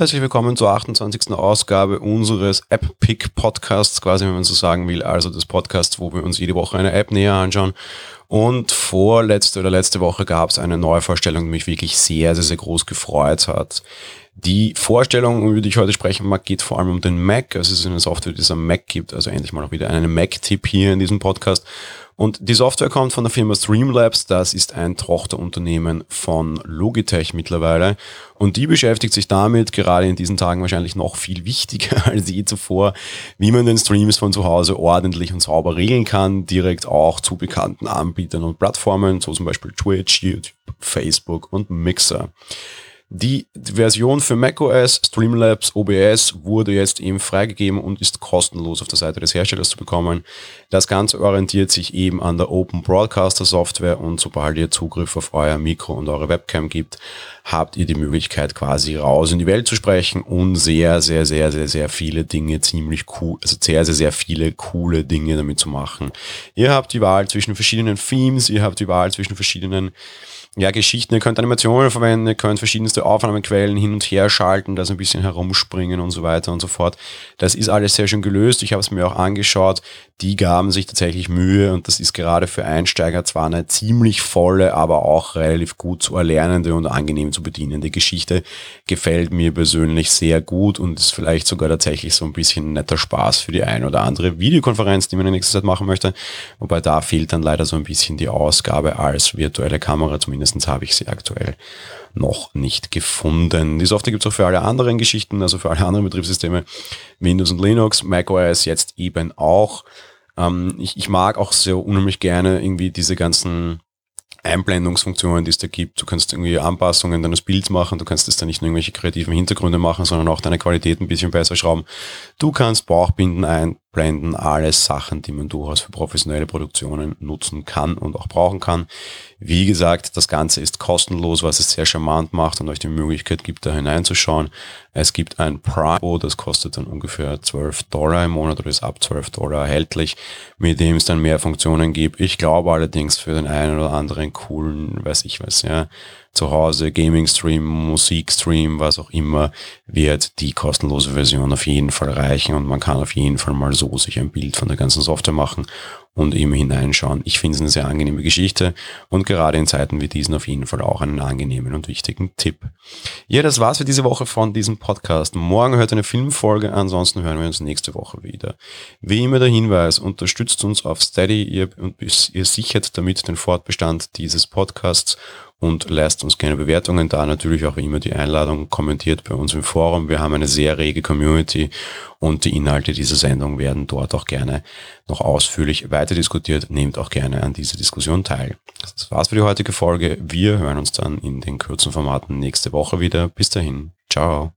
herzlich willkommen zur 28. Ausgabe unseres App-Pick-Podcasts, quasi, wenn man so sagen will, also des Podcasts, wo wir uns jede Woche eine App näher anschauen. Und vorletzte oder letzte Woche gab es eine Neuvorstellung, die mich wirklich sehr, sehr, sehr groß gefreut hat. Die Vorstellung, über die ich heute sprechen mag, geht vor allem um den Mac. Also es ist eine Software, die es am Mac gibt. Also endlich mal auch wieder einen Mac-Tipp hier in diesem Podcast. Und die Software kommt von der Firma Streamlabs. Das ist ein Tochterunternehmen von Logitech mittlerweile. Und die beschäftigt sich damit, gerade in diesen Tagen wahrscheinlich noch viel wichtiger als je zuvor, wie man den Streams von zu Hause ordentlich und sauber regeln kann, direkt auch zu bekannten Anbietern und Plattformen, so zum Beispiel Twitch, YouTube, Facebook und Mixer. Die Version für macOS, Streamlabs, OBS wurde jetzt eben freigegeben und ist kostenlos auf der Seite des Herstellers zu bekommen. Das Ganze orientiert sich eben an der Open Broadcaster Software und sobald ihr Zugriff auf euer Mikro und eure Webcam gibt, habt ihr die Möglichkeit quasi raus in die Welt zu sprechen und sehr, sehr, sehr, sehr, sehr viele Dinge ziemlich cool, also sehr, sehr, sehr viele coole Dinge damit zu machen. Ihr habt die Wahl zwischen verschiedenen Themes, ihr habt die Wahl zwischen verschiedenen ja, Geschichten, ihr könnt Animationen verwenden, ihr könnt verschiedenste Aufnahmequellen hin und her schalten, da so ein bisschen herumspringen und so weiter und so fort. Das ist alles sehr schön gelöst. Ich habe es mir auch angeschaut. Die gaben sich tatsächlich Mühe und das ist gerade für Einsteiger zwar eine ziemlich volle, aber auch relativ gut zu erlernende und angenehm zu bedienende Geschichte. Gefällt mir persönlich sehr gut und ist vielleicht sogar tatsächlich so ein bisschen netter Spaß für die eine oder andere Videokonferenz, die man in nächster Zeit machen möchte. Wobei da fehlt dann leider so ein bisschen die Ausgabe als virtuelle Kamera, Zumindest habe ich sie aktuell noch nicht gefunden. Die Software gibt es auch für alle anderen Geschichten, also für alle anderen Betriebssysteme, Windows und Linux, macOS jetzt eben auch. Ähm, ich, ich mag auch sehr unheimlich gerne irgendwie diese ganzen Einblendungsfunktionen, die es da gibt. Du kannst irgendwie Anpassungen deines Bilds machen, du kannst das dann nicht nur irgendwelche kreativen Hintergründe machen, sondern auch deine Qualität ein bisschen besser schrauben. Du kannst Bauchbinden einblenden, alles Sachen, die man durchaus für professionelle Produktionen nutzen kann und auch brauchen kann. Wie gesagt, das Ganze ist kostenlos, was es sehr charmant macht und euch die Möglichkeit gibt, da hineinzuschauen. Es gibt ein Prime, das kostet dann ungefähr 12 Dollar im Monat oder ist ab 12 Dollar erhältlich, mit dem es dann mehr Funktionen gibt. Ich glaube allerdings für den einen oder anderen coolen, weiß ich was, ja, zu Hause, Gaming-Stream, Musik-Stream, was auch immer, wird die kostenlose Version auf jeden Fall reichen und man kann auf jeden Fall mal sich ein Bild von der ganzen Software machen und eben hineinschauen. Ich finde es eine sehr angenehme Geschichte und gerade in Zeiten wie diesen auf jeden Fall auch einen angenehmen und wichtigen Tipp. Ja, das war's für diese Woche von diesem Podcast. Morgen hört eine Filmfolge, ansonsten hören wir uns nächste Woche wieder. Wie immer der Hinweis, unterstützt uns auf Steady, ihr, ihr sichert damit den Fortbestand dieses Podcasts und lasst uns gerne Bewertungen da. Natürlich auch immer die Einladung, kommentiert bei uns im Forum. Wir haben eine sehr rege Community und die Inhalte dieser Sendung werden dort auch gerne noch ausführlich weiter diskutiert. Nehmt auch gerne an dieser Diskussion teil. Das war's für die heutige Folge. Wir hören uns dann in den kurzen Formaten nächste Woche wieder. Bis dahin. Ciao.